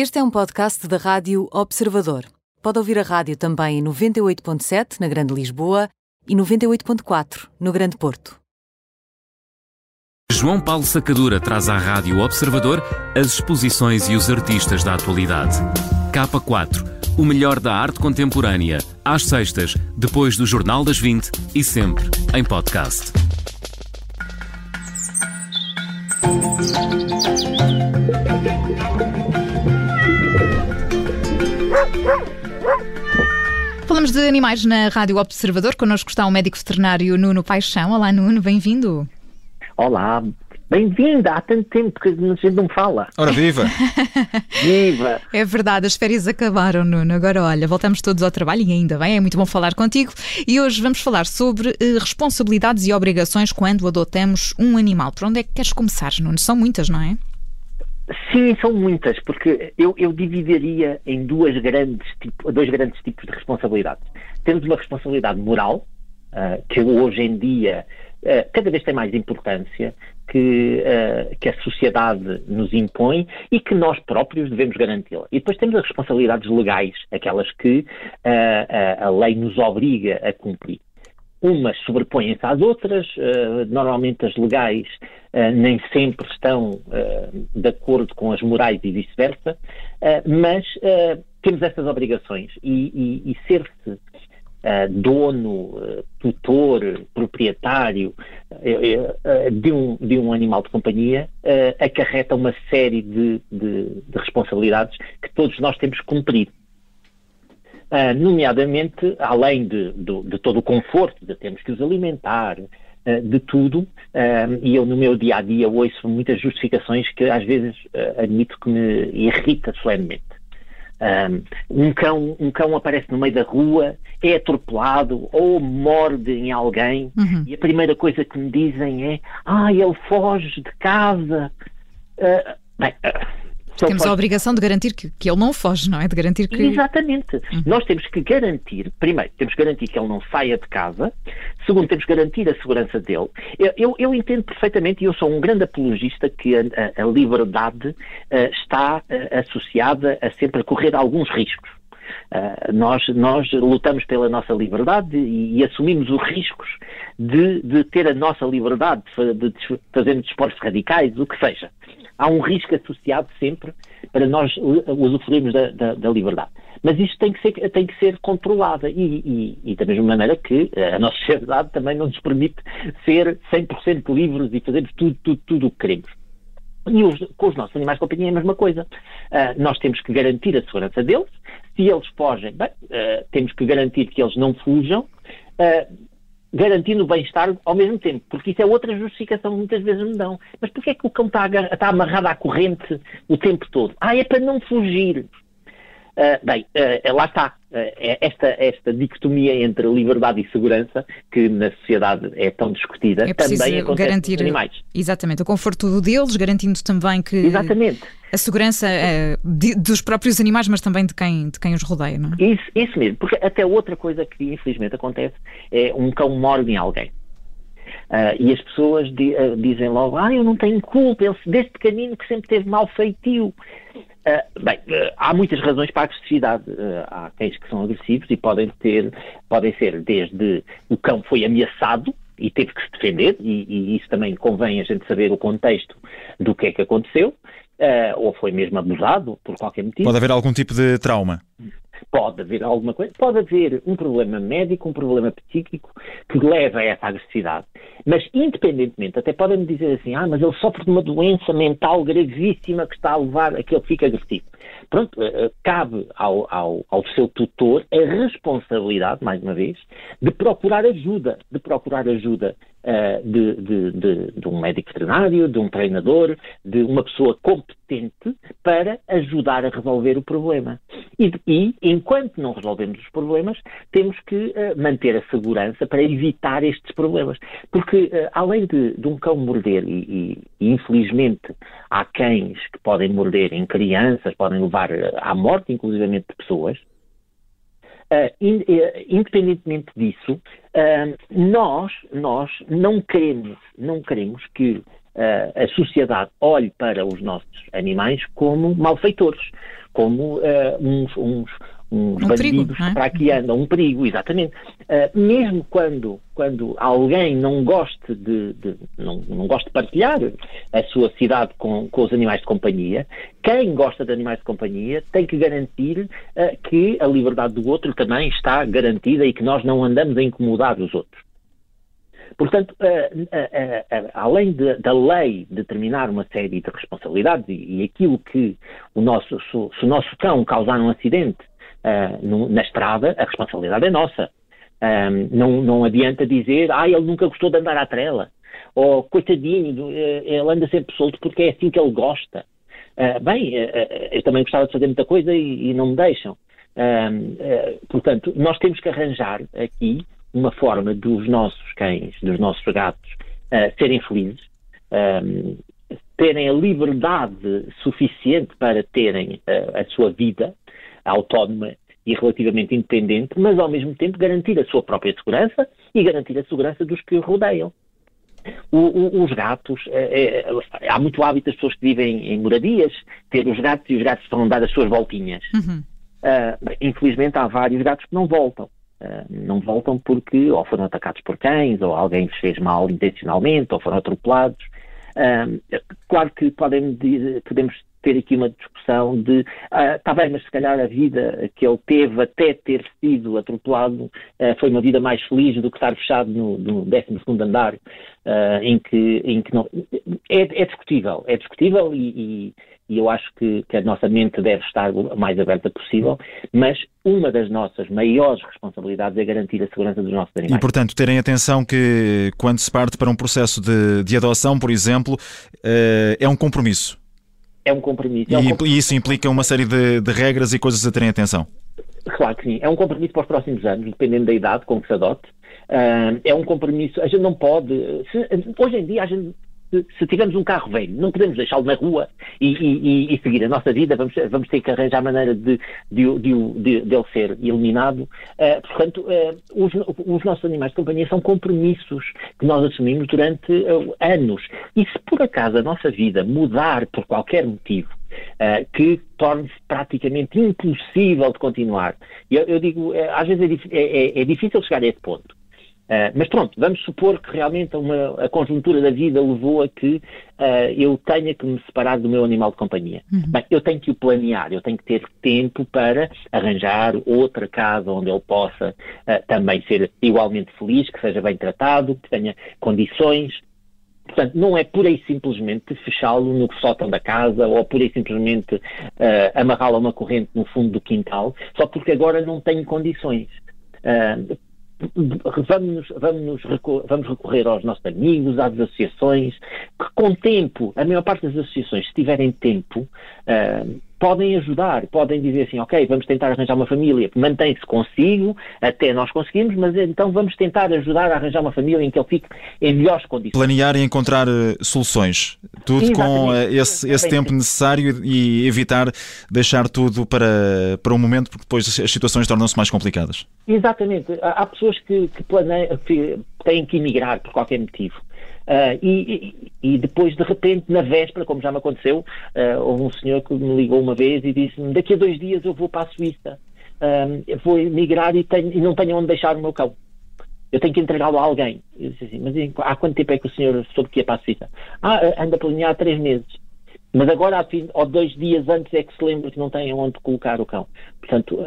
Este é um podcast da Rádio Observador. Pode ouvir a rádio também em 98.7 na Grande Lisboa e 98.4 no Grande Porto. João Paulo Sacadura traz à Rádio Observador as exposições e os artistas da atualidade. K4, o melhor da arte contemporânea, às sextas, depois do Jornal das 20 e sempre em podcast. Falamos de animais na Rádio Observador. Connosco está o médico veterinário Nuno Paixão. Olá, Nuno, bem-vindo. Olá, bem-vinda. Há tanto tempo que a gente não fala. Ora, viva! Viva! É verdade, as férias acabaram, Nuno. Agora, olha, voltamos todos ao trabalho e ainda bem, é muito bom falar contigo. E hoje vamos falar sobre eh, responsabilidades e obrigações quando adotamos um animal. Por onde é que queres começar, Nuno? São muitas, não é? Sim, são muitas, porque eu, eu dividiria em duas grandes tipo, dois grandes tipos de responsabilidades. Temos uma responsabilidade moral, uh, que hoje em dia uh, cada vez tem mais importância, que, uh, que a sociedade nos impõe e que nós próprios devemos garanti-la. E depois temos as responsabilidades legais, aquelas que a lei nos obriga a cumprir umas sobrepõem-se às outras, uh, normalmente as legais uh, nem sempre estão uh, de acordo com as morais e vice-versa, mas temos essas obrigações e, e, e ser-se dono, tutor, proprietário de, um, de um animal de companhia acarreta uma série de, de, de responsabilidades que todos nós temos que cumprir. Uh, nomeadamente, além de, de, de, todo o conforto de termos que os alimentar, uh, de tudo, uh, e eu no meu dia a dia ouço muitas justificações que às vezes admito que me irrita solenemente. Um cão, um cão aparece no meio da rua, é atropelado ou morde em alguém, uhum. e a primeira coisa que me dizem é: Ah, ele foge de casa. bem, temos a obrigação de garantir que, que, ele não foge, não é? De garantir que. Exatamente. Uhum. Nós temos que garantir, primeiro, temos que garantir que ele não saia de casa, segundo, temos que garantir a segurança dele. Eu, eu, eu entendo perfeitamente, e eu sou um grande apologista, que a, a, a liberdade uh, está uh, associada a sempre correr alguns riscos. Uh, nós, nós lutamos pela nossa liberdade e, e assumimos os riscos de, de, ter a nossa liberdade, de, de fazermos esportes radicais, o que seja há um risco associado sempre para nós usufruirmos da, da, da liberdade. Mas isto tem que ser, tem que ser controlado e, e, e, da mesma maneira que a nossa sociedade também não nos permite ser 100% livres e fazermos tudo, tudo, tudo o que queremos. E os, com os nossos animais de companhia é a mesma coisa. Uh, nós temos que garantir a segurança deles. Se eles fogem, bem, uh, temos que garantir que eles não fujam. Uh, garantindo o bem-estar ao mesmo tempo, porque isso é outra justificação que muitas vezes me dão. Mas porquê é que o cão está, está amarrado à corrente o tempo todo? Ah, é para não fugir. Uh, bem, uh, lá está. Uh, esta, esta dicotomia entre liberdade e segurança, que na sociedade é tão discutida, é também acontece garantir, nos animais. Exatamente, o conforto deles, garantindo também que exatamente. a segurança de, dos próprios animais, mas também de quem, de quem os rodeia, não é? Isso, isso mesmo, porque até outra coisa que infelizmente acontece é um cão morde em alguém. Uh, e as pessoas di, uh, dizem logo, ah, eu não tenho culpa, ele desde pequenino que sempre teve mal feitio. Uh, bem, há muitas razões para a agressividade. há cães que são agressivos e podem ter, podem ser desde o cão foi ameaçado e teve que se defender, e, e isso também convém a gente saber o contexto do que é que aconteceu, ou foi mesmo abusado por qualquer motivo. Pode haver algum tipo de trauma. Pode haver alguma coisa, pode haver um problema médico, um problema psíquico que leva a essa agressividade. Mas, independentemente, até podem-me dizer assim: ah, mas ele sofre de uma doença mental gravíssima que está a levar a que ele fique agressivo. Pronto, eh, eh, cabe ao, ao, ao seu tutor a responsabilidade, mais uma vez, de procurar ajuda, de procurar ajuda uh, de, de, de, de um médico veterinário, de um treinador, de uma pessoa competente para ajudar a resolver o problema. E, e, enquanto não resolvemos os problemas, temos que uh, manter a segurança para evitar estes problemas. Porque, uh, além de, um cão morder, e, e, infelizmente há cães que podem morder em crianças, podem levar à morte, inclusivamente, de pessoas, independentemente disso, nós, nós não queremos, não queremos que a sociedade olhe para os nossos animais como malfeitores, como uns, uns, uns um bandidos perigo, é? para aqui andam, um perigo, exatamente. Uh, mesmo quando, quando alguém não goste de, de, não, não goste de partilhar a sua cidade com, com os animais de companhia, quem gosta de animais de companhia tem que garantir uh, que a liberdade do outro também está garantida e que nós não andamos a incomodar os outros. Portanto, uh, além de, da lei determinar uma série de responsabilidades e, e aquilo que o nosso, se, se, o nosso cão causar um acidente no, na estrada, a responsabilidade é nossa. não, não adianta dizer, ah, ele nunca gostou de andar à trela, ou coitadinho, ele anda sempre solto porque é assim que ele gosta. bem, eu também gostava de fazer muita coisa e, e não me deixam. portanto, nós temos que arranjar aqui uma forma dos nossos cães, dos nossos gatos, uh, serem felizes, um, terem a liberdade suficiente para terem uh, a sua vida autónoma e relativamente independente, mas ao mesmo tempo garantir a sua própria segurança e garantir a segurança dos que o rodeiam. O, o, os gatos, é, é, há muito hábito das pessoas que vivem em moradias ter os gatos e os gatos estão dar as suas voltinhas. Uhum. Uh, infelizmente há vários gatos que não voltam. Uh, não voltam porque ou foram atacados por cães, ou alguém lhes fez mal intencionalmente, ou foram atropelados. Uh, claro que podem, podemos ter aqui uma discussão de está uh, bem, mas se calhar a vida que ele teve até ter sido atropelado foi uma vida mais feliz do que estar fechado no, no 12 andar, em que, em que não. É, é discutível, é discutível e, e e eu acho que, que, a nossa mente deve estar o mais aberta possível, mas uma das nossas maiores responsabilidades é garantir a segurança dos nossos animais. E, portanto, terem atenção que quando se parte para um processo de, de adoção, por exemplo, uh, é um compromisso. É um compromisso. É um e, compromisso. e, isso implica uma série de, de regras e coisas a terem atenção. Claro que sim. É um compromisso para os próximos anos, dependendo da idade com que se adote. Uh, é um compromisso. A gente não pode. Se, hoje em dia, a gente se tivermos um carro velho, não podemos deixá-lo na rua e, e, e, seguir a nossa vida, vamos, vamos ter que arranjar maneira de, de, de, de, ele ser eliminado. Uh, portanto, uh, os, os, nossos animais de companhia são compromissos que nós assumimos durante uh, anos. E se por acaso a nossa vida mudar por qualquer motivo, que torne-se praticamente impossível de continuar. Eu, eu digo, às vezes é, é, é, difícil chegar a esse ponto. Uh, mas pronto, vamos supor que realmente uma, a conjuntura da vida levou a que uh, eu tenha que me separar do meu animal de companhia. Uhum. Bem, eu tenho que o planear, eu tenho que ter tempo para arranjar outra casa onde ele possa uh, também ser igualmente feliz, que seja bem tratado, que tenha condições. Portanto, não é pura e simplesmente fechá-lo no sótão da casa ou pura e simplesmente amarrá-lo a uma corrente no fundo do quintal, só porque agora não tenho condições. Uh, vamos, vamos, vamos recorrer aos nossos amigos, às associações, que com tempo, a maior parte das associações, se tiverem tempo, uh, podem ajudar, podem dizer assim, ok, vamos tentar arranjar uma família que mantém-se consigo, até nós conseguimos, mas então vamos tentar ajudar a arranjar uma família em que ele fique em melhores condições. Planear e encontrar uh, soluções, tudo Exatamente. com uh, esse, esse tempo necessário e evitar deixar tudo para, para um momento, porque depois as situações tornam-se mais complicadas. Exatamente. Há pessoas que, que, planeiam, que têm que emigrar por qualquer motivo. Uh, e, e, depois, de repente, na véspera, como já me aconteceu, uh, houve um senhor que me ligou uma vez e disse-me: Daqui a dois dias eu vou para a Suíça, uh, vou emigrar e, tenho, e, não tenho onde deixar o meu cão. Eu tenho que entregá-lo a alguém. Eu disse assim: Mas há quanto tempo é que o senhor soube que ia para a Suíça? Ah, anda a planear há três meses. Mas agora, ou dois dias antes, é que se lembra que não tem onde colocar o cão. Portanto,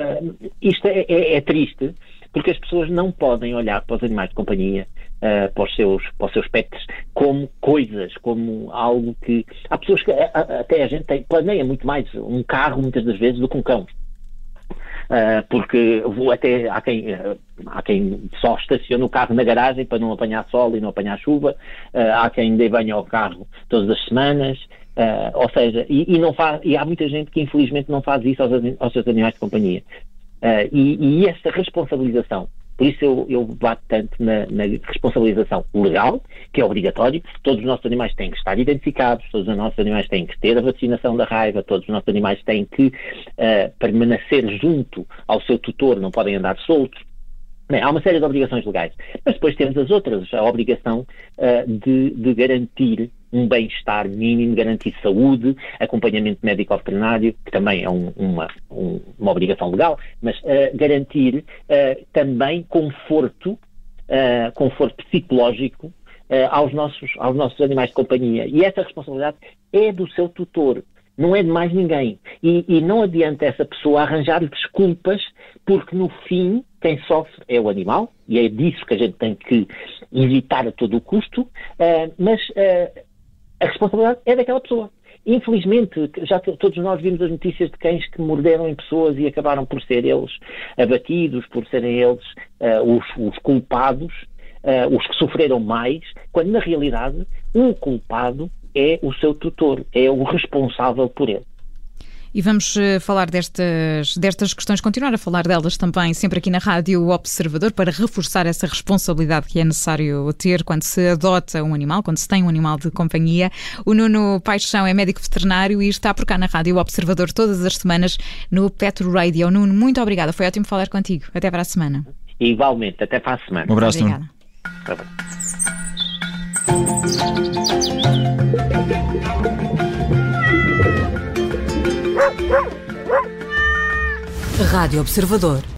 isto é, é, é triste, porque as pessoas não podem olhar para os animais de companhia, uh, para, os seus, para os seus pets, como coisas, como algo que. Há pessoas que até a gente tem, planeia muito mais um carro, muitas das vezes, do que um cão. Uh, porque vou até há quem, uh, há quem só estaciona o carro na garagem para não apanhar sol e não apanhar chuva, uh, há quem dê banho ao carro todas as semanas, ou seja, e, e, não faz, e há muita gente que infelizmente não faz isso aos, aos seus animais de companhia. E, e, esta responsabilização, por isso eu, eu bato tanto na, na, responsabilização legal, que é obrigatório, todos os nossos animais têm que estar identificados, todos os nossos animais têm que ter a vacinação da raiva, todos os nossos animais têm que uh, permanecer junto ao seu tutor, não podem andar soltos. Bem, há uma série de obrigações legais, mas depois temos as outras, a obrigação uh, de, de, garantir um bem-estar mínimo, garantir saúde, acompanhamento médico veterinário, que também é um, uma, um, uma obrigação legal, mas uh, garantir uh, também conforto, conforto psicológico aos, nossos, aos nossos animais de companhia. E essa responsabilidade é do seu tutor não é de mais ninguém. E, e, não adianta essa pessoa arranjar desculpas, porque no fim quem sofre é o animal, e é disso que a gente tem que evitar a todo o custo, uh, mas uh, a responsabilidade é daquela pessoa. Infelizmente, já todos nós vimos as notícias de cães que morderam em pessoas e acabaram por ser eles abatidos, por serem eles uh, os, os, culpados, os que sofreram mais, quando na realidade o culpado é o seu tutor, é o responsável por ele. E vamos eh, falar destas, destas questões, continuar a falar delas também, sempre aqui na Rádio Observador, para reforçar essa responsabilidade que é necessário ter quando se adota um animal, quando se tem um animal de companhia. O Nuno Paixão é médico veterinário e está por cá na Rádio Observador todas as semanas no Petro Radio. Nuno, muito obrigada, foi ótimo falar contigo. Até para a semana. Igualmente, até para a semana. Um abraço, Nuno. Rádio Observador.